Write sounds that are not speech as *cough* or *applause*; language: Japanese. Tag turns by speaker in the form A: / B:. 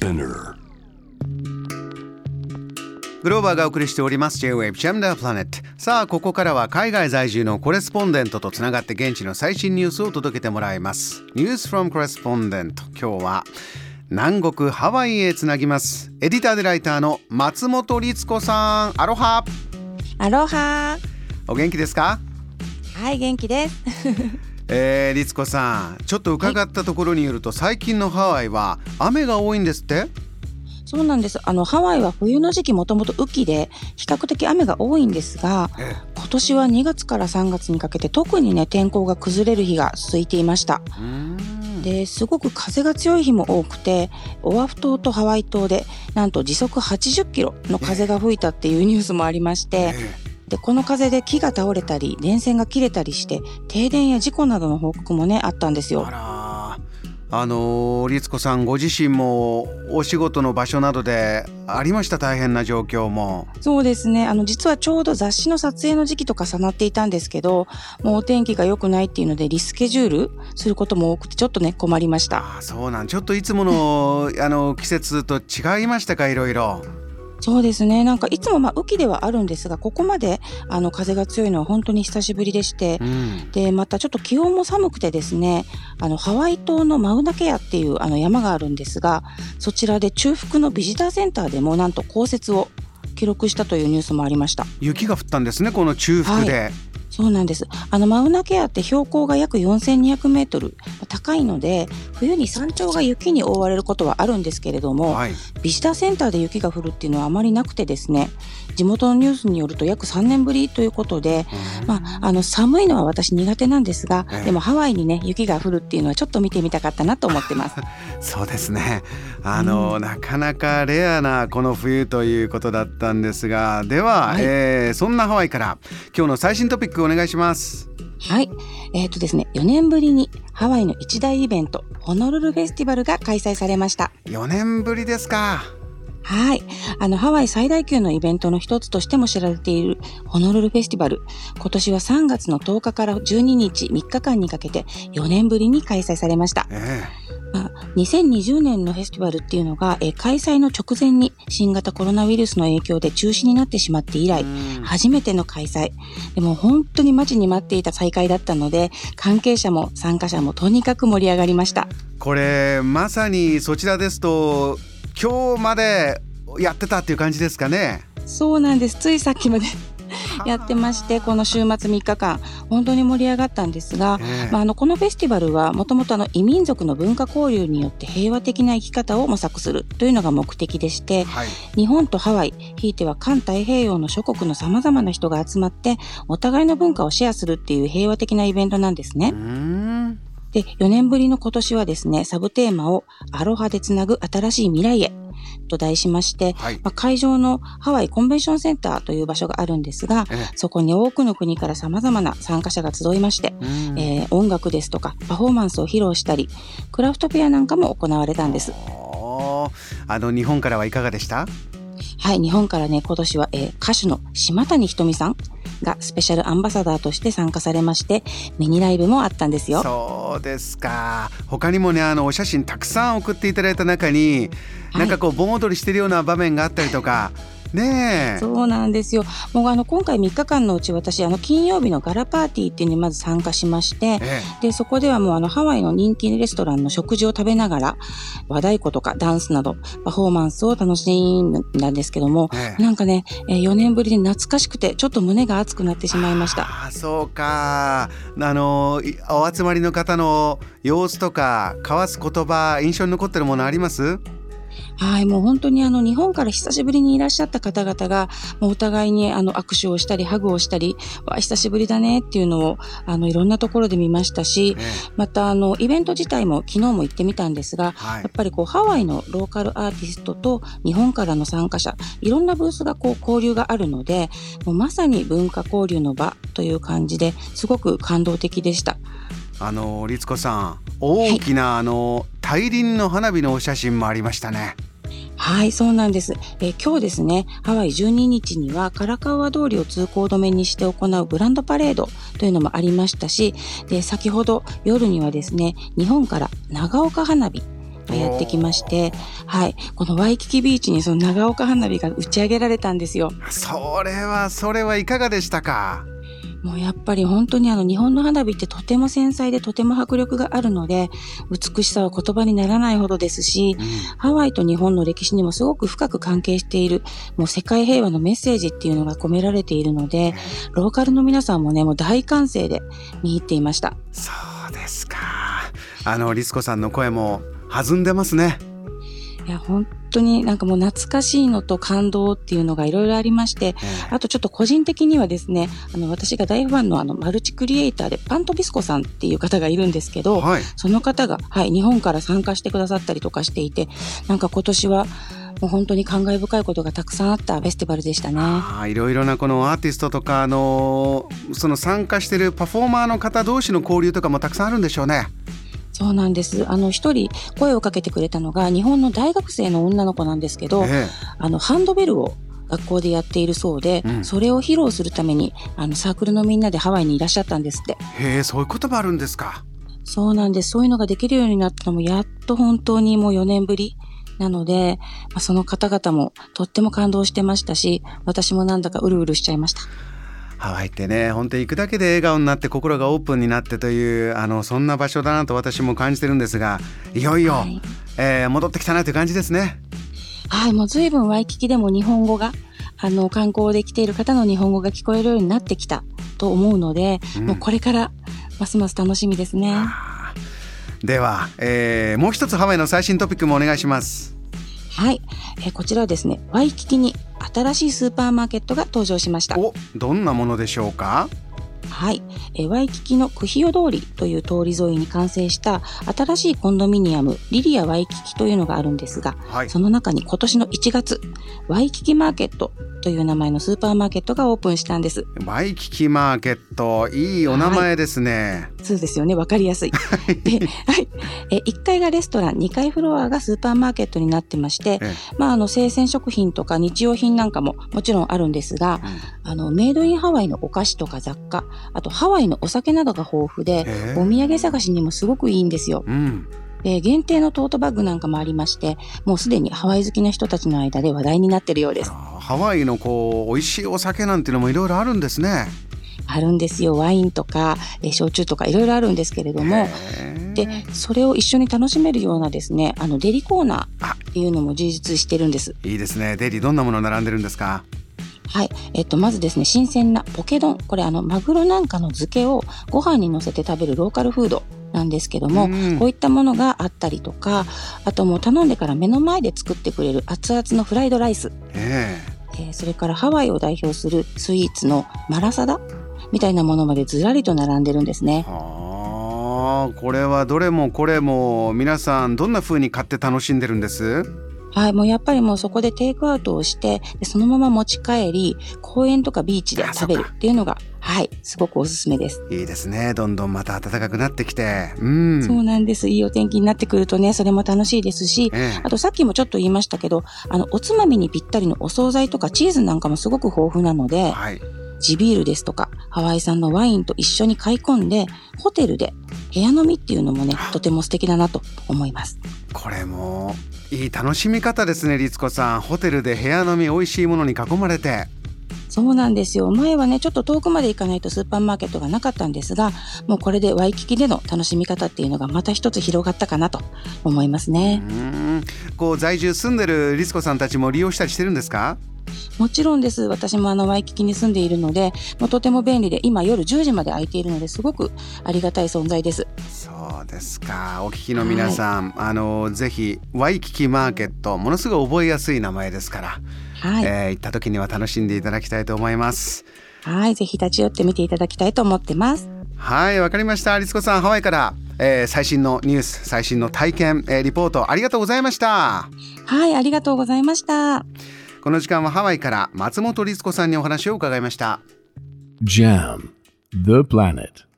A: Spinner.
B: グローバーがお送りしております。J-Wave the Planet さあここからは海外在住のコレスポンデントとつながって現地の最新ニュースを届けてもらいます。ニュース from コレスポンデント今日は南国ハワイへつなぎます。エディターでライターの松本律子さん。アロハ。
C: アロハ。
B: お元気ですか？
C: はい元気です
B: えー、律子さんちょっと伺ったところによると、最近のハワイは雨が多いんですって？
C: そうなんです。あのハワイは冬の時期もともと雨季で比較的雨が多いんですが
B: え
C: 今年は2月から3月にかけて特にね天候が崩れる日が続いていました。ですごく風が強い日も多くてオアフ島とハワイ島でなんと時速80キロの風が吹いたっていうニュースもありまして
B: え
C: でこの風で木が倒れたり電線が切れたりして停電や事故などの報告もねあったんですよ。
B: えあらあのー律子さんご自身もお仕事の場所などでありました？大変な状況も。
C: そうですね。あの、実はちょうど雑誌の撮影の時期と重なっていたんですけど、もうお天気が良くないっていうので、リスケジュールすることも多くて、ちょっとね、困りました。
B: ああそうなん。ちょっといつもの *laughs* あの季節と違いましたか？いろいろ
C: そうですね。なんか、いつもまあ、雨季ではあるんですが、ここまで、あの、風が強いのは本当に久しぶりでして
B: う、ん
C: で、またちょっと気温も寒くてですね、あの、ハワイ島のマウナケアっていうあの山があるんですが、そちらで中腹のビジターセンターでもなんと降雪を記録したというニュースもありました。
B: 雪が降ったんですねこの中腹で、
C: そうなんです。あのマウナケアって標高が約4200メートル高いので、冬に山頂が雪に覆われることはあるんですけれども、
B: はい。
C: ビジターセンターで雪が降るっていうのはあまりなくてですね、地元のニュースによると約3年ぶりということで、まあ、あの寒いのは私苦手なんですが、
B: ええ。
C: でもハワイにね、雪が降るっていうのはちょっと見てみたかったなと思ってます。*laughs*
B: そうですね。あの、なかなかレアなこの冬ということだったん。ですがでは、
C: はい
B: えーそんなハワイから今日の最新トピックお願いします
C: はい。えっ、とですね、4年ぶりにハワイの一大イベント、ホノルルフェスティバルが開催されました。
B: 4年ぶりですか
C: はい。あの、ハワイ最大級のイベントの一つとしても知られているホノルルフェスティバル。今年は3月の10日から12日3日間にかけて4年ぶりに開催されました。
B: え
C: まあ、2020年のフェスティバルっていうのが、えー開催の直前に新型コロナウイルスの影響で中止になってしまって以来、初めての開催。でも本当に待ちに待っていた再開だったので、関係者も参加者もとにかく盛り上がりました。
B: これまさにそちらですと今日までやってたっていう感じですかね
C: そうなんです。ついさっきまでやってまして、この週末3日間、本当に盛り上がったんですが、
B: ええ。
C: まあ、あのこのフェスティバルはもともとあの異民族の文化交流によって平和的な生き方を模索するというのが目的でして
B: はい。
C: 日本とハワイひいては環太平洋の諸国のさまざまな人が集まってお互いの文化をシェアするっていう平和的なイベントなんですね。
B: う。ん。
C: で4年ぶりの今年はですねサブテーマを「アロハでつなぐ新しい未来へ」と題しまして、
B: はい。
C: まあ、会場のハワイコンベンションセンターという場所があるんですが
B: ええ。
C: そこに多くの国から様々な参加者が集いまして、
B: うん。
C: えー音楽ですとかパフォーマンスを披露したりクラフトフェアなんかも行われたんです。
B: あの日本からはいかがでした？
C: はい、日本からね、今年は、えー歌手の島谷ひとみさんがスペシャルアンバサダーとして参加されまして、ミニライブもあったんですよ。
B: そうですか他にもねあのお写真たくさん送っていただいた中に、
C: はい
B: なんかこう盆踊りしてるような場面があったりとかねえ。
C: そうなんですよ。もうあの、今回3日間のうち私、あの、金曜日のガラパーティーっていうのにまず参加しまして、
B: え
C: で、そこではもうあの、ハワイの人気レストランの食事を食べながら、和太鼓とかダンスなど、パフォーマンスを楽しんだんですけども、
B: ええ。え
C: なんかね、えー4年ぶりで懐かしくて、ちょっと胸が熱くなってしまいました。
B: ああそうか。あのいお集まりの方の様子とか交わす言葉印象に残ってるものあります？
C: はい、もう本当にあの日本から久しぶりにいらっしゃった方々が、もうお互いにあの握手をしたり、ハグをしたり、わあ久しぶりだねっていうのを、あのいろんなところで見ましたし、
B: え
C: またあのイベント自体も昨日も行ってみたんですが、
B: はい
C: やっぱりこうハワイのローカルアーティストと日本からの参加者、いろんなブースがこう交流があるので、もうまさに文化交流の場という感じですごく感動的でした。
B: あの律子さん大きな、あの大輪の花火のお写真もありましたね
C: はい、そうなんです。えー今日ですね、ハワイ12日にはカラカウア通りを通行止めにして行うグランドパレードというのもありましたし、で、先ほど夜にはですね、日本から長岡花火とやってきまして、はい、このワイキキビーチにその長岡花火が打ち上げられたんですよ。
B: それはそれはいかがでしたか？
C: もうやっぱり本当にあの日本の花火ってとても繊細でとても迫力があるので、美しさは言葉にならないほどですし、ハワイと日本の歴史にもすごく深く関係している、もう世界平和のメッセージっていうのが込められているので、ローカルの皆さんもね、もう大歓声で見入っていました。
B: そうですか。あのリスコさんの声も弾んでますね
C: いや、本当になんかもう懐かしいのと感動っていうのがいろいろありまして、あとちょっと個人的にはですね、あの私が大ファンのあのマルチクリエイターでパントビスコさんっていう方がいるんですけど、
B: はい。
C: その方が、はい、日本から参加してくださったりとかしていて、なんか今年はもう本当に感慨深いことがたくさんあったフェスティバルでしたね。
B: いろいろなこのアーティストとかあのその参加してるパフォーマーの方同士の交流とかもたくさんあるんでしょうね
C: そうなんです。あの、一人声をかけてくれたのが日本の大学生の女の子なんですけど、
B: え
C: あの、ハンドベルを学校でやっているそうで、
B: うん
C: それを披露するために、あの、サークルのみんなでハワイにいらっしゃったんですって。
B: えへえそういうこともあるんですか？
C: そうなんです。そういうのができるようになったのも、やっと本当にもう4年ぶり。なので、まあ、その方々もとっても感動してましたし、私もなんだかうるうるしちゃいました。
B: ハワイってね本当に行くだけで笑顔になって心がオープンになってというあのそんな場所だなと私も感じてるんですがいよいよ、
C: はい。
B: えー戻ってきたなという感じですね。
C: はい、もう随分ワイキキでも日本語が、あの、観光で来ている方の日本語が聞こえるようになってきたと思うので、
B: うん。
C: もうこれからますます楽しみですね。
B: では、えーもう一つハワイの最新トピックもお願いします。
C: はい、えーこちらはですね、ワイキキに新しいスーパーマーケットが登場しました。
B: おどんなものでしょうか？
C: はい、えーワイキキのクヒオ通りという通り沿いに完成した新しいコンドミニアムリリアワイキキというのがあるんですが、
B: はい。
C: その中に今年の1月、ワイキキマーケットという名前のスーパーマーケットがオープンしたんです。
B: ワイキキマーケットいいお名前ですね、
C: そうですよね。わかりやすい。で、はい。え、1階がレストラン、2階フロアがスーパーマーケットになってまして、
B: え
C: まあ、あの、生鮮食品とか日用品なんかももちろんあるんですが、あの、メイドインハワイのお菓子とか雑貨、あとハワイのお酒などが豊富で、
B: え
C: お土産探しにもすごくいいんですよ。
B: うん
C: で、限定のトートバッグなんかもありまして、もうすでにハワイ好きな人たちの間で話題になってるようです。
B: ハワイのこう美味しいお酒なんていうのもいろいろあるんですね
C: あるんですよ。ワインとか、え焼酎とかいろいろあるんですけれども、で、それを一緒に楽しめるようなですね、あの、デリコーナーっていうのも充実してるんです。
B: いいですねデリどんなもの並んでるんですか？
C: はい。えっと、まずですね、新鮮なポケ丼。これ、あの、マグロなんかの漬けをご飯に乗せて食べるローカルフードなんですけども、
B: うん
C: こういったものがあったりとか、あともう頼んでから目の前で作ってくれる熱々のフライドライス。
B: え
C: えーそれからハワイを代表するスイーツのマラサダみたいなものまでずらりと並んでるんですね。
B: え。はあこれはどれもこれも皆さんどんな風に買って楽しんでるんです？
C: はい、もうやっぱりもうそこでテイクアウトをして、でそのまま持ち帰り、公園とかビーチで
B: あ
C: 食べるっていうのが、はい、すごくおすすめです。
B: いいですね。どんどんまた暖かくなってきて。うん。
C: そうなんです。いいお天気になってくるとね、それも楽しいですし、
B: ええ。
C: あとさっきもちょっと言いましたけど、あの、おつまみにぴったりのお惣菜とかチーズなんかもすごく豊富なので、
B: はい
C: 地ビールですとか、ハワイ産のワインと一緒に買い込んで、ホテルで部屋飲みっていうのもね、とても素敵だなと思います。
B: これもいい楽しみ方ですね律子さんホテルで部屋飲み美味しいものに囲まれて
C: そうなんですよ。前はね、ちょっと遠くまで行かないとスーパーマーケットがなかったんですが、もうこれでワイキキでの楽しみ方っていうのがまた一つ広がったかなと思います
B: う
C: ね。
B: んこう在住住んでる律子さんたちも利用したりしてるんですか？
C: もちろんです。私もあのワイキキに住んでいるので、もうとても便利で、今夜10時まで空いているのですごくありがたい存在です。
B: そうですかお聞きの皆さん、あのぜひワイキキマーケットものすごい覚えやすい名前ですから、
C: はい。
B: えー行った時には楽しんでいただきたいと思います
C: はい。ぜひ立ち寄ってみていただきたいと思ってます。
B: はいわかりました律子さんハワイから、えー最新のニュース最新の体験、えーリポートありがとうございました
C: はい。ありがとうございました。
B: この時間はハワイから松本律子さんにお話を伺いました
A: Jam. The planet.